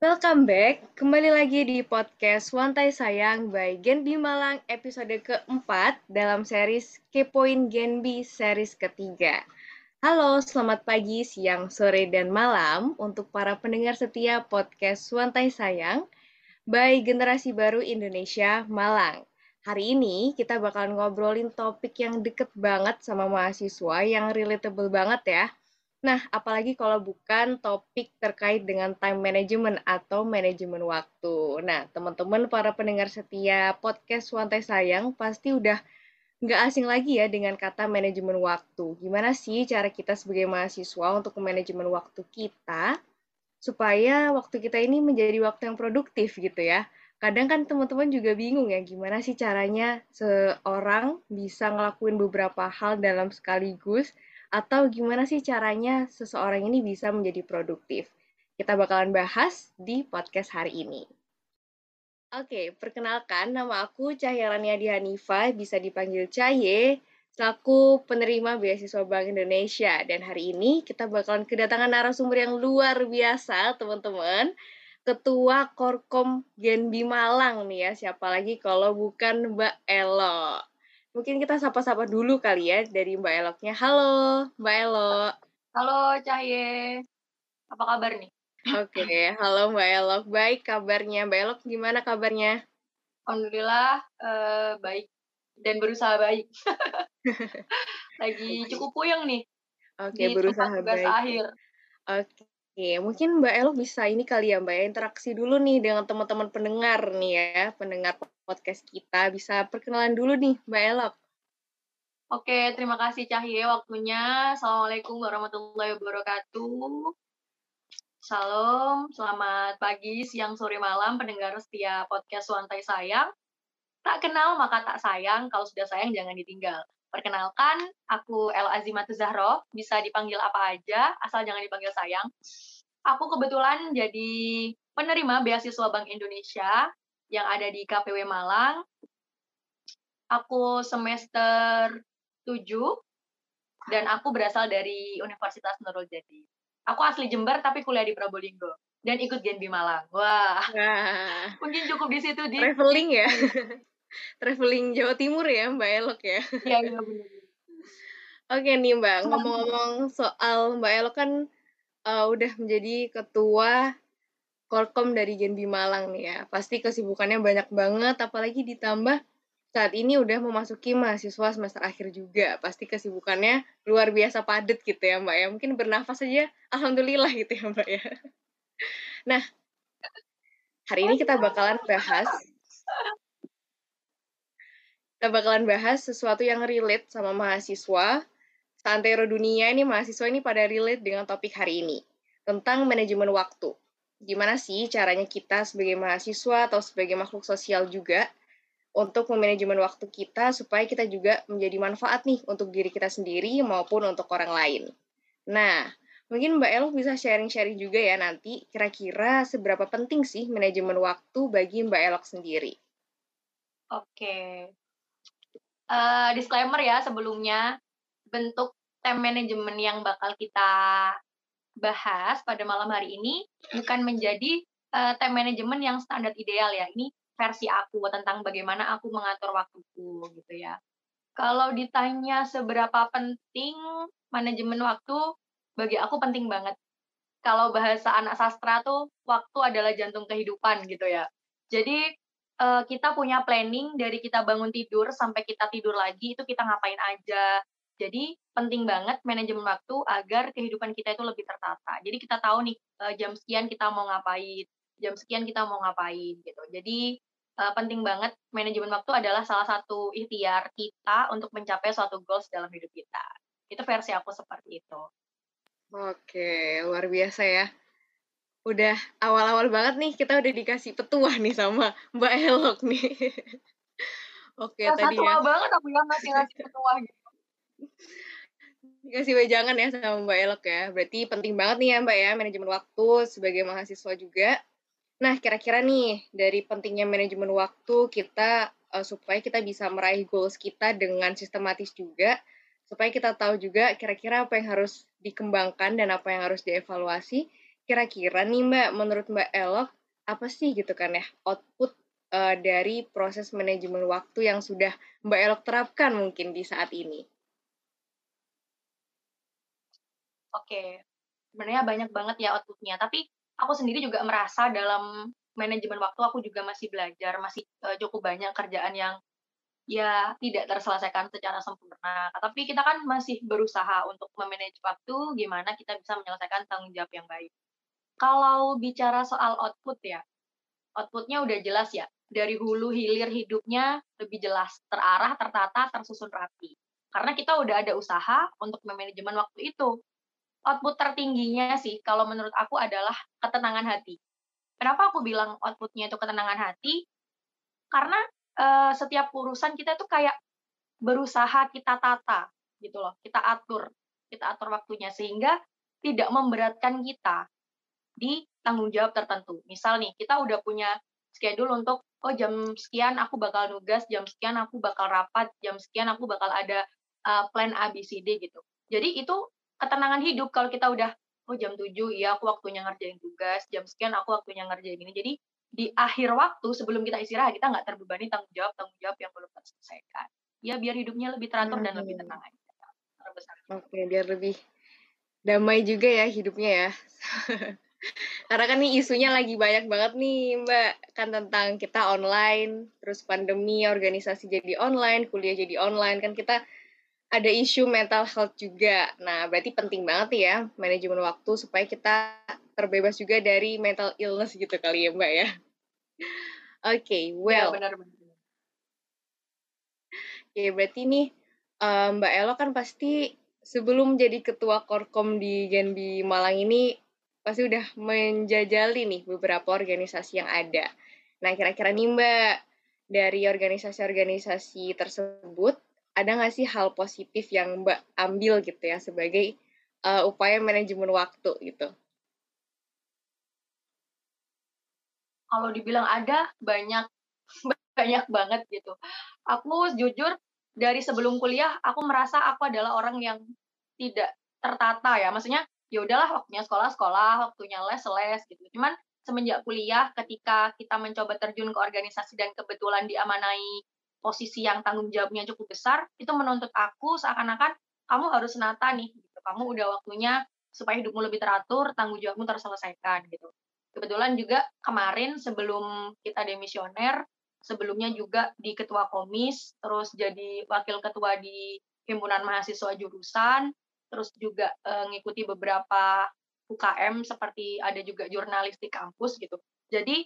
Welcome back, kembali lagi di podcast Wantai Sayang by Genbi Malang episode keempat dalam series Kepoin Genbi series ketiga. Halo, selamat pagi, siang, sore, dan malam untuk para pendengar setia podcast Wantai Sayang by Generasi Baru Indonesia Malang. Hari ini kita bakalan ngobrolin topik yang deket banget sama mahasiswa, yang relatable banget ya, Nah, apalagi kalau bukan topik terkait dengan time management atau manajemen waktu. Nah, teman-teman para pendengar setia podcast Wantai Sayang pasti udah nggak asing lagi ya dengan kata manajemen waktu. Gimana sih cara kita sebagai mahasiswa untuk manajemen waktu kita supaya waktu kita ini menjadi waktu yang produktif gitu ya. Kadang kan teman-teman juga bingung ya gimana sih caranya seorang bisa ngelakuin beberapa hal dalam sekaligus atau gimana sih caranya seseorang ini bisa menjadi produktif? Kita bakalan bahas di podcast hari ini. Oke, perkenalkan nama aku Cahyarania Hanifa, bisa dipanggil Caye, selaku penerima beasiswa Bank Indonesia. Dan hari ini kita bakalan kedatangan narasumber yang luar biasa, teman-teman. Ketua Korkom Genbi Malang nih ya, siapa lagi kalau bukan Mbak Elo. Mungkin kita sapa-sapa dulu kali ya dari Mbak Eloknya. Halo, Mbak Elok. Halo, Cahye. Apa kabar nih? Oke, okay. halo Mbak Elok. Baik kabarnya. Mbak Elok gimana kabarnya? Alhamdulillah uh, baik dan berusaha baik. Lagi cukup puyeng nih. Oke, okay, berusaha baik. akhir. Oke. Okay. mungkin Mbak Elok bisa ini kali ya Mbak ya, interaksi dulu nih dengan teman-teman pendengar nih ya, pendengar podcast kita. Bisa perkenalan dulu nih, Mbak Elok. Oke, terima kasih Cahye waktunya. Assalamualaikum warahmatullahi wabarakatuh. Salam, selamat pagi, siang, sore, malam, pendengar setia podcast Wantai Sayang. Tak kenal maka tak sayang, kalau sudah sayang jangan ditinggal. Perkenalkan, aku El Azimatu Zahro, bisa dipanggil apa aja, asal jangan dipanggil sayang. Aku kebetulan jadi penerima beasiswa Bank Indonesia yang ada di KPW Malang. Aku semester 7 dan aku berasal dari Universitas Nurul Jati. Aku asli Jember tapi kuliah di Probolinggo dan ikut Genbi Malang. Wah. Nah. Mungkin cukup di situ di traveling ya. traveling Jawa Timur ya, Mbak Elok ya. Iya, iya benar. Oke nih Mbak, ngomong-ngomong soal Mbak Elok kan uh, udah menjadi ketua Korkom dari Genbi Malang nih ya. Pasti kesibukannya banyak banget, apalagi ditambah saat ini udah memasuki mahasiswa semester akhir juga. Pasti kesibukannya luar biasa padat gitu ya Mbak ya. Mungkin bernafas aja, Alhamdulillah gitu ya Mbak ya. Nah, hari ini kita bakalan bahas kita bakalan bahas sesuatu yang relate sama mahasiswa. Santero dunia ini mahasiswa ini pada relate dengan topik hari ini tentang manajemen waktu gimana sih caranya kita sebagai mahasiswa atau sebagai makhluk sosial juga untuk memanajemen waktu kita supaya kita juga menjadi manfaat nih untuk diri kita sendiri maupun untuk orang lain. Nah, mungkin Mbak Elo bisa sharing-sharing juga ya nanti kira-kira seberapa penting sih manajemen waktu bagi Mbak Elok sendiri. Oke. Uh, disclaimer ya sebelumnya, bentuk time management yang bakal kita bahas pada malam hari ini bukan menjadi uh, time management yang standar ideal ya. Ini versi aku tentang bagaimana aku mengatur waktuku gitu ya. Kalau ditanya seberapa penting manajemen waktu, bagi aku penting banget. Kalau bahasa anak sastra tuh waktu adalah jantung kehidupan gitu ya. Jadi uh, kita punya planning dari kita bangun tidur sampai kita tidur lagi itu kita ngapain aja, jadi penting banget manajemen waktu agar kehidupan kita itu lebih tertata. Jadi kita tahu nih eh, jam sekian kita mau ngapain, jam sekian kita mau ngapain gitu. Jadi uh, penting banget manajemen waktu adalah salah satu ikhtiar kita untuk mencapai suatu goals dalam hidup kita. Itu versi aku seperti itu. Oke, luar biasa ya. Udah awal-awal banget nih kita udah dikasih petua nih sama Mbak Elok nih. Oke, ya, tadi ya. banget aku yang ngasih-ngasih petua gitu. Dikasih wejangan ya sama Mbak Elok ya. Berarti penting banget nih ya Mbak ya, manajemen waktu sebagai mahasiswa juga. Nah, kira-kira nih, dari pentingnya manajemen waktu kita, uh, supaya kita bisa meraih goals kita dengan sistematis juga, supaya kita tahu juga kira-kira apa yang harus dikembangkan dan apa yang harus dievaluasi. Kira-kira nih Mbak, menurut Mbak Elok, apa sih gitu kan ya output uh, dari proses manajemen waktu yang sudah Mbak Elok terapkan mungkin di saat ini? Oke, sebenarnya banyak banget ya outputnya. Tapi aku sendiri juga merasa dalam manajemen waktu aku juga masih belajar, masih uh, cukup banyak kerjaan yang ya tidak terselesaikan secara sempurna. Tapi kita kan masih berusaha untuk memanage waktu, gimana kita bisa menyelesaikan tanggung jawab yang baik. Kalau bicara soal output ya, outputnya udah jelas ya. Dari hulu hilir hidupnya lebih jelas, terarah, tertata, tersusun rapi. Karena kita udah ada usaha untuk memanajemen waktu itu. Output tertingginya sih, kalau menurut aku adalah ketenangan hati. Kenapa aku bilang outputnya itu ketenangan hati? Karena uh, setiap urusan kita tuh kayak berusaha kita tata gitu loh, kita atur, kita atur waktunya sehingga tidak memberatkan kita di tanggung jawab tertentu. Misal nih, kita udah punya schedule untuk oh jam sekian aku bakal nugas, jam sekian aku bakal rapat, jam sekian aku bakal ada uh, plan ABCD gitu. Jadi itu ketenangan hidup kalau kita udah oh jam 7 ya aku waktunya ngerjain tugas, jam sekian aku waktunya ngerjain ini. Jadi di akhir waktu sebelum kita istirahat kita nggak terbebani tanggung jawab tanggung jawab yang belum terselesaikan ya biar hidupnya lebih teratur hmm. dan lebih hmm. tenang aja oke biar lebih damai juga ya hidupnya ya karena kan nih isunya lagi banyak banget nih mbak kan tentang kita online terus pandemi organisasi jadi online kuliah jadi online kan kita ada isu mental health juga nah berarti penting banget ya manajemen waktu supaya kita terbebas juga dari mental illness gitu kali ya Mbak ya. Oke, okay, iya, well. Ya, benar benar. Oke, okay, berarti nih um, Mbak Elo kan pasti sebelum jadi ketua Korkom di Genbi Malang ini pasti udah menjajali nih beberapa organisasi yang ada. Nah, kira-kira nih Mbak, dari organisasi-organisasi tersebut, ada nggak sih hal positif yang Mbak ambil gitu ya sebagai uh, upaya manajemen waktu gitu? kalau dibilang ada banyak banyak banget gitu. Aku jujur dari sebelum kuliah aku merasa aku adalah orang yang tidak tertata ya. Maksudnya ya udahlah waktunya sekolah-sekolah, waktunya les-les gitu. Cuman semenjak kuliah ketika kita mencoba terjun ke organisasi dan kebetulan diamanai posisi yang tanggung jawabnya cukup besar, itu menuntut aku seakan-akan kamu harus nata nih gitu. Kamu udah waktunya supaya hidupmu lebih teratur, tanggung jawabmu terselesaikan gitu. Kebetulan juga kemarin sebelum kita demisioner, sebelumnya juga di ketua komis, terus jadi wakil ketua di himpunan mahasiswa jurusan, terus juga e, ngikuti beberapa UKM seperti ada juga jurnalis di kampus gitu. Jadi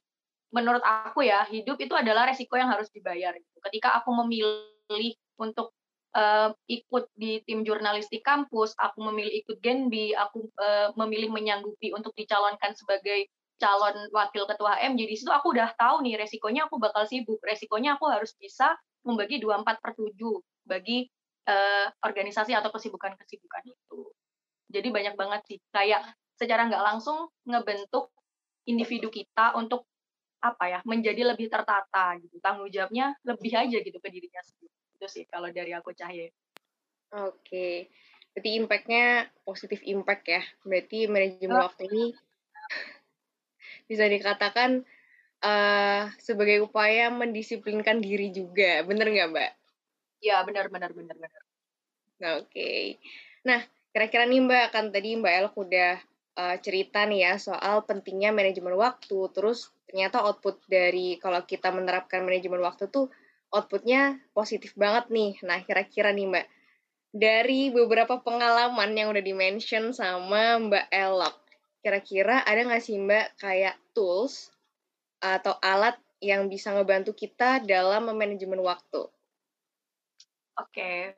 menurut aku ya hidup itu adalah resiko yang harus dibayar. Gitu. Ketika aku memilih untuk uh, ikut di tim jurnalistik kampus, aku memilih ikut Genbi, aku uh, memilih menyanggupi untuk dicalonkan sebagai calon wakil ketua HM, jadi situ aku udah tahu nih resikonya aku bakal sibuk, resikonya aku harus bisa membagi 24 per 7 bagi uh, organisasi atau kesibukan-kesibukan itu. Jadi banyak banget sih, kayak secara nggak langsung ngebentuk individu kita untuk apa ya menjadi lebih tertata gitu. Tanggung jawabnya lebih aja gitu ke dirinya sendiri. Itu sih kalau dari aku cahaya oke. Berarti impactnya positif impact ya. Berarti manajemen waktu ini bisa dikatakan uh, sebagai upaya mendisiplinkan diri juga, bener nggak Mbak? Ya benar benar benar benar. Oke, okay. nah kira-kira nih Mbak kan tadi Mbak Elok udah uh, cerita nih ya soal pentingnya manajemen waktu, terus ternyata output dari kalau kita menerapkan manajemen waktu tuh outputnya positif banget nih. Nah kira-kira nih Mbak, dari beberapa pengalaman yang udah dimention sama Mbak Elok, kira-kira ada nggak sih Mbak kayak tools atau alat yang bisa ngebantu kita dalam memanajemen waktu? Oke,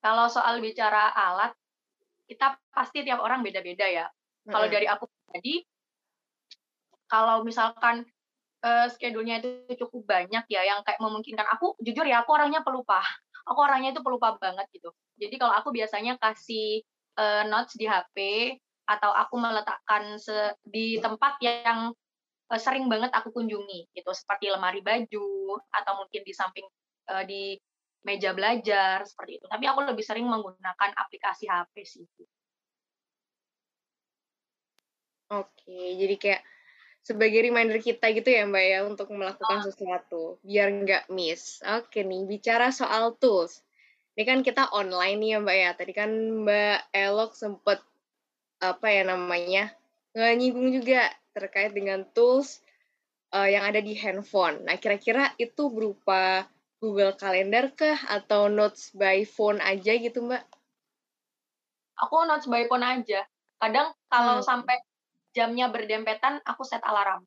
kalau soal bicara alat, kita pasti tiap orang beda-beda ya. Hmm. Kalau dari aku tadi, kalau misalkan uh, schedule-nya itu cukup banyak ya, yang kayak memungkinkan aku, jujur ya, aku orangnya pelupa. Aku orangnya itu pelupa banget gitu. Jadi kalau aku biasanya kasih uh, notes di HP, atau aku meletakkan di tempat yang uh, sering banget aku kunjungi gitu seperti lemari baju atau mungkin di samping uh, di meja belajar seperti itu. Tapi aku lebih sering menggunakan aplikasi HP sih. Oke, jadi kayak sebagai reminder kita gitu ya Mbak ya untuk melakukan oh. sesuatu biar nggak miss. Oke nih, bicara soal tools. Ini kan kita online nih ya Mbak ya. Tadi kan Mbak Elok sempet apa ya namanya nyinggung juga terkait dengan tools uh, yang ada di handphone. Nah, kira-kira itu berupa Google Calendar kah atau Notes by phone aja gitu, Mbak? Aku Notes by phone aja. Kadang kalau hmm. sampai jamnya berdempetan, aku set alarm.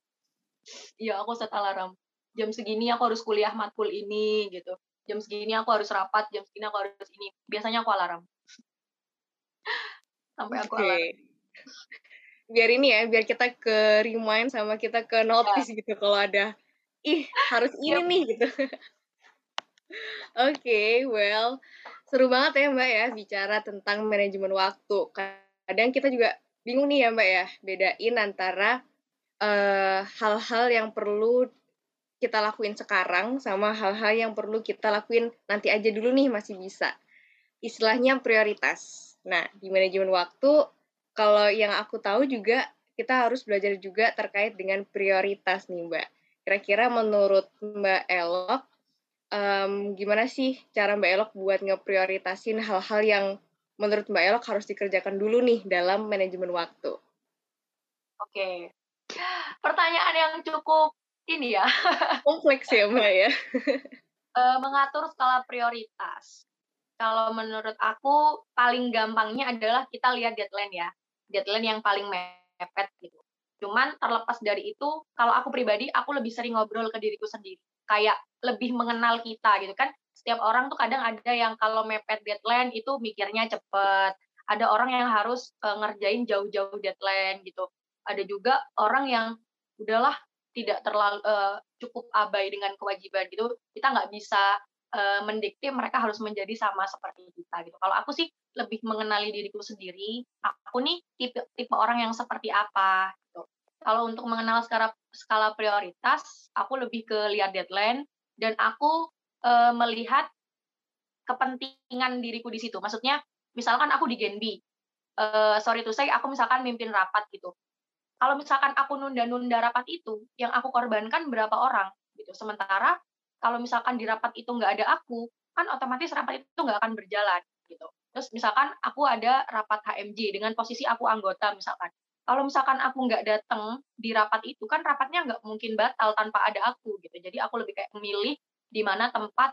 Iya, aku set alarm. Jam segini aku harus kuliah matkul ini gitu. Jam segini aku harus rapat, jam segini aku harus ini. Biasanya aku alarm. sampai aku okay. alarm biar ini ya biar kita ke remind sama kita ke notice ya. gitu kalau ada ih harus ini yep. nih gitu oke okay, well seru banget ya mbak ya bicara tentang manajemen waktu kadang kita juga bingung nih ya mbak ya bedain antara eh, hal-hal uh, yang perlu kita lakuin sekarang sama hal-hal yang perlu kita lakuin nanti aja dulu nih masih bisa istilahnya prioritas nah di manajemen waktu kalau yang aku tahu juga kita harus belajar juga terkait dengan prioritas nih Mbak. Kira-kira menurut Mbak Elok, um, gimana sih cara Mbak Elok buat ngeprioritasin hal-hal yang menurut Mbak Elok harus dikerjakan dulu nih dalam manajemen waktu? Oke, pertanyaan yang cukup ini ya. Kompleks ya Mbak ya. uh, mengatur skala prioritas. Kalau menurut aku paling gampangnya adalah kita lihat deadline ya deadline yang paling mepet gitu. Cuman terlepas dari itu, kalau aku pribadi, aku lebih sering ngobrol ke diriku sendiri. Kayak lebih mengenal kita gitu kan. Setiap orang tuh kadang ada yang kalau mepet deadline itu mikirnya cepet. Ada orang yang harus uh, ngerjain jauh-jauh deadline gitu. Ada juga orang yang udahlah tidak terlalu uh, cukup abai dengan kewajiban gitu. Kita nggak bisa uh, mendikte mereka harus menjadi sama seperti kita gitu. Kalau aku sih lebih mengenali diriku sendiri, aku nih tipe tipe orang yang seperti apa gitu. Kalau untuk mengenal skala skala prioritas, aku lebih ke lihat deadline dan aku uh, melihat kepentingan diriku di situ. Maksudnya, misalkan aku di Genbi, uh, sorry tuh saya aku misalkan mimpin rapat gitu. Kalau misalkan aku nunda-nunda rapat itu, yang aku korbankan berapa orang gitu. Sementara kalau misalkan di rapat itu nggak ada aku, kan otomatis rapat itu nggak akan berjalan gitu. Terus misalkan aku ada rapat HMJ dengan posisi aku anggota misalkan. Kalau misalkan aku nggak datang di rapat itu kan rapatnya nggak mungkin batal tanpa ada aku gitu. Jadi aku lebih kayak memilih di mana tempat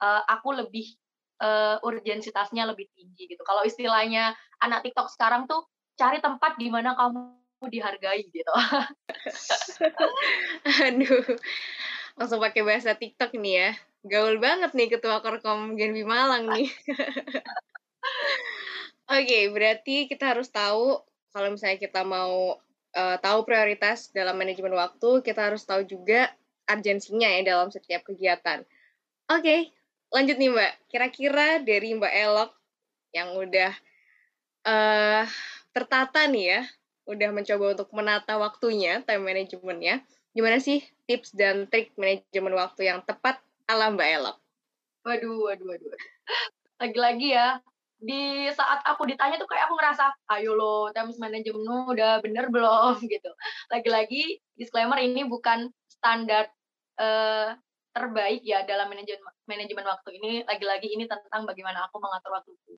uh, aku lebih uh, urgensitasnya lebih tinggi gitu. Kalau istilahnya anak TikTok sekarang tuh cari tempat di mana kamu dihargai gitu. Aduh, langsung pakai bahasa TikTok nih ya. Gaul banget nih ketua Korkom Genbi Malang nih. Oke, okay, berarti kita harus tahu kalau misalnya kita mau uh, tahu prioritas dalam manajemen waktu, kita harus tahu juga urgensinya ya dalam setiap kegiatan. Oke, okay, lanjut nih Mbak. Kira-kira dari Mbak Elok yang udah uh, tertata nih ya, udah mencoba untuk menata waktunya, time managementnya, Gimana sih tips dan trik manajemen waktu yang tepat ala Mbak Elok? Waduh, waduh, waduh. Lagi-lagi ya, di saat aku ditanya tuh kayak aku ngerasa, ayo lo, time management udah bener belum gitu. Lagi-lagi disclaimer ini bukan standar uh, terbaik ya dalam manajemen manajemen waktu ini. Lagi-lagi ini tentang bagaimana aku mengatur waktuku.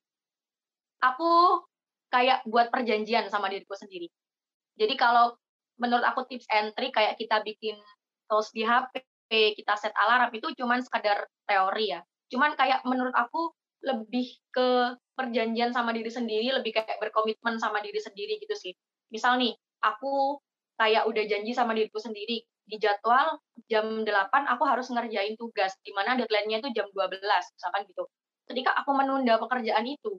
Aku kayak buat perjanjian sama diriku sendiri. Jadi kalau menurut aku tips trick kayak kita bikin tools di HP, kita set alarm itu cuman sekadar teori ya. Cuman kayak menurut aku lebih ke perjanjian sama diri sendiri, lebih kayak berkomitmen sama diri sendiri gitu sih. Misal nih, aku kayak udah janji sama diriku sendiri, di jadwal jam 8 aku harus ngerjain tugas, di mana deadline-nya itu jam 12, misalkan gitu. Ketika aku menunda pekerjaan itu,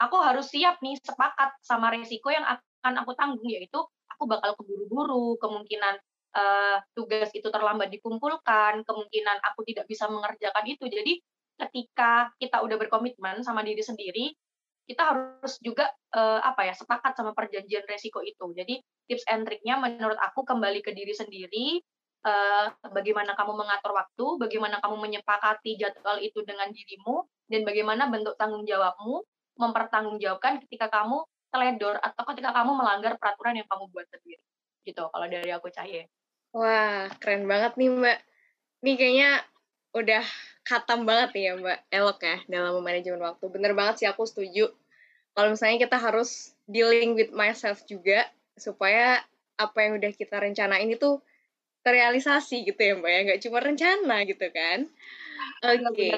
aku harus siap nih sepakat sama resiko yang akan aku tanggung, yaitu aku bakal keburu-buru, kemungkinan uh, tugas itu terlambat dikumpulkan, kemungkinan aku tidak bisa mengerjakan itu. Jadi ketika kita udah berkomitmen sama diri sendiri, kita harus juga uh, apa ya sepakat sama perjanjian resiko itu. Jadi tips and triknya menurut aku kembali ke diri sendiri, uh, bagaimana kamu mengatur waktu, bagaimana kamu menyepakati jadwal itu dengan dirimu, dan bagaimana bentuk tanggung jawabmu mempertanggungjawabkan ketika kamu teledor atau ketika kamu melanggar peraturan yang kamu buat sendiri. Gitu kalau dari aku Cahye. Wah, keren banget nih Mbak. Nih kayaknya udah katam banget nih ya Mbak Elok ya dalam manajemen waktu. Bener banget sih aku setuju. Kalau misalnya kita harus dealing with myself juga supaya apa yang udah kita rencanain itu terrealisasi gitu ya Mbak ya, nggak cuma rencana gitu kan. Oke. Okay.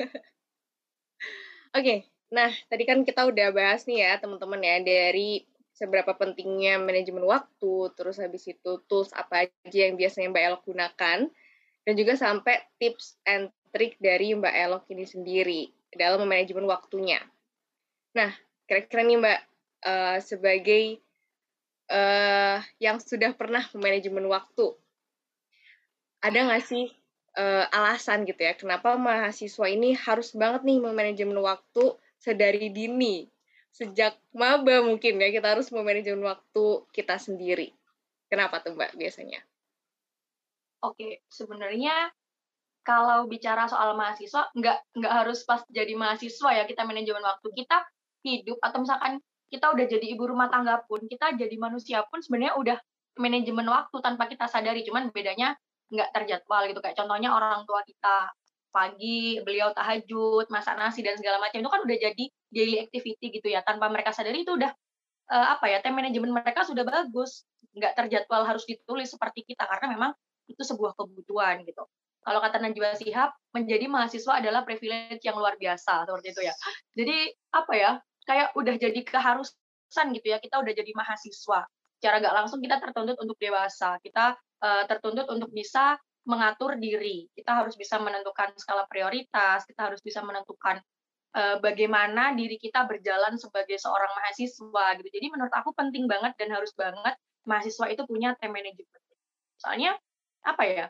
Oke, okay. nah tadi kan kita udah bahas nih ya teman-teman ya dari seberapa pentingnya manajemen waktu, terus habis itu tools apa aja yang biasanya Mbak Elok gunakan, dan juga sampai tips and trick dari Mbak Elok ini sendiri dalam manajemen waktunya. Nah, kira-kira nih Mbak, uh, sebagai uh, yang sudah pernah manajemen waktu, ada nggak sih uh, alasan gitu ya, kenapa mahasiswa ini harus banget nih memanajemen waktu sedari dini, sejak maba mungkin ya kita harus memanajemen waktu kita sendiri. Kenapa tuh Mbak biasanya? Oke, sebenarnya kalau bicara soal mahasiswa, nggak nggak harus pas jadi mahasiswa ya kita manajemen waktu kita hidup atau misalkan kita udah jadi ibu rumah tangga pun, kita jadi manusia pun sebenarnya udah manajemen waktu tanpa kita sadari. Cuman bedanya nggak terjadwal gitu. Kayak contohnya orang tua kita pagi beliau tahajud, masak nasi dan segala macam itu kan udah jadi daily activity gitu ya. Tanpa mereka sadari itu udah uh, apa ya, time manajemen mereka sudah bagus. Nggak terjadwal harus ditulis seperti kita karena memang itu sebuah kebutuhan gitu. Kalau kata Najwa Sihab, menjadi mahasiswa adalah privilege yang luar biasa seperti itu ya. Jadi apa ya, kayak udah jadi keharusan gitu ya kita udah jadi mahasiswa secara gak langsung kita tertuntut untuk dewasa kita uh, tertuntut untuk bisa mengatur diri kita harus bisa menentukan skala prioritas kita harus bisa menentukan uh, bagaimana diri kita berjalan sebagai seorang mahasiswa gitu jadi menurut aku penting banget dan harus banget mahasiswa itu punya time management soalnya apa ya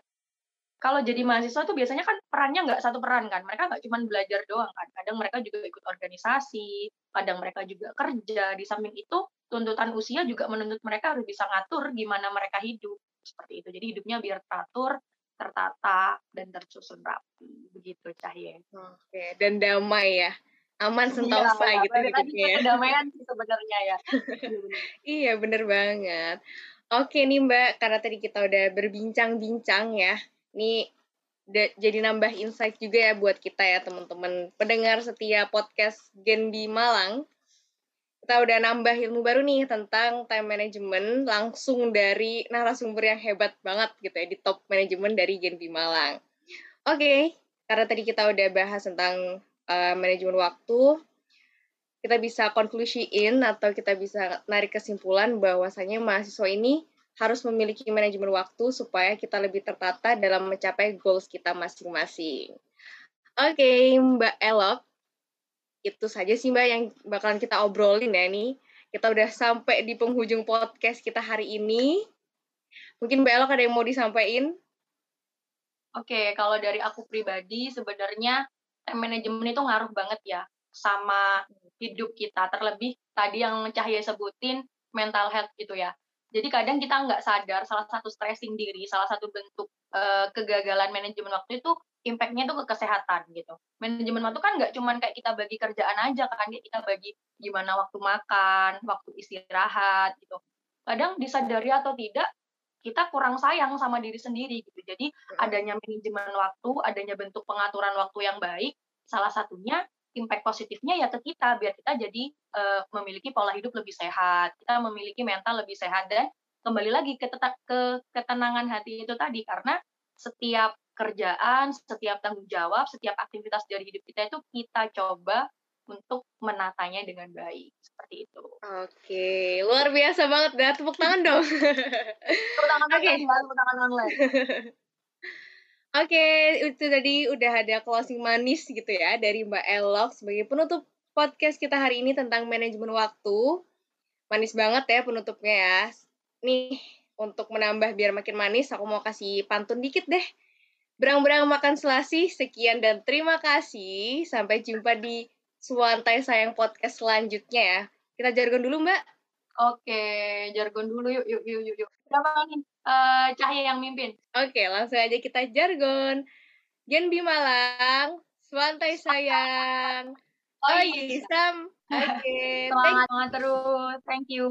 kalau jadi mahasiswa tuh biasanya kan perannya nggak satu peran kan mereka nggak cuma belajar doang kan. Kadang mereka juga ikut organisasi kadang mereka juga kerja. Di samping itu tuntutan usia juga menuntut mereka harus bisa ngatur gimana mereka hidup seperti itu. Jadi hidupnya biar teratur tertata dan tersusun rapi. Begitu Cahye. Oke dan damai ya. Aman iya, sentosa iya, gitu hidupnya ya. kedamaian sih sebenarnya ya. Iya bener banget Oke nih Mbak, karena tadi kita udah berbincang-bincang ya ini jadi nambah insight juga ya buat kita ya teman-teman pendengar setiap podcast Genbi Malang. Kita udah nambah ilmu baru nih tentang time management langsung dari narasumber yang hebat banget gitu ya di top manajemen dari Genbi Malang. Oke, karena tadi kita udah bahas tentang uh, manajemen waktu, kita bisa konklusiin atau kita bisa narik kesimpulan bahwasanya mahasiswa ini harus memiliki manajemen waktu supaya kita lebih tertata dalam mencapai goals kita masing-masing. Oke, okay, Mbak Elok, itu saja sih Mbak yang bakalan kita obrolin ya nih. Kita udah sampai di penghujung podcast kita hari ini. Mungkin Mbak Elok ada yang mau disampaikan? Oke, okay, kalau dari aku pribadi sebenarnya time management itu ngaruh banget ya sama hidup kita. Terlebih tadi yang Cahaya sebutin mental health gitu ya. Jadi kadang kita nggak sadar salah satu stressing diri, salah satu bentuk uh, kegagalan manajemen waktu itu impact-nya itu ke kesehatan gitu. Manajemen waktu kan nggak cuman kayak kita bagi kerjaan aja kan, kita bagi gimana waktu makan, waktu istirahat gitu. Kadang disadari atau tidak kita kurang sayang sama diri sendiri gitu. Jadi adanya manajemen waktu, adanya bentuk pengaturan waktu yang baik, salah satunya impact positifnya ya ke kita biar kita jadi uh, memiliki pola hidup lebih sehat, kita memiliki mental lebih sehat dan kembali lagi ke, tetap, ke ketenangan hati itu tadi karena setiap kerjaan, setiap tanggung jawab, setiap aktivitas dari hidup kita itu kita coba untuk menatanya dengan baik seperti itu. Oke, luar biasa banget dah. Tepuk tangan dong. Tepuk tangan okay. tepuk tangan online. Oke, itu tadi udah ada closing manis gitu ya dari Mbak Elok sebagai penutup podcast kita hari ini tentang manajemen waktu. Manis banget ya penutupnya ya. Nih, untuk menambah biar makin manis, aku mau kasih pantun dikit deh. Berang-berang makan selasi, sekian dan terima kasih. Sampai jumpa di Suantai Sayang Podcast selanjutnya ya. Kita jargon dulu, Mbak. Oke, jargon dulu yuk, yuk, yuk, yuk, yuk. Siapa nih uh, Cahaya yang mimpin? Oke, langsung aja kita jargon. Genbi Malang, Swantai sayang. Oh, oh iya, Sam. Oke. Okay. semangat, semangat terus. Thank you.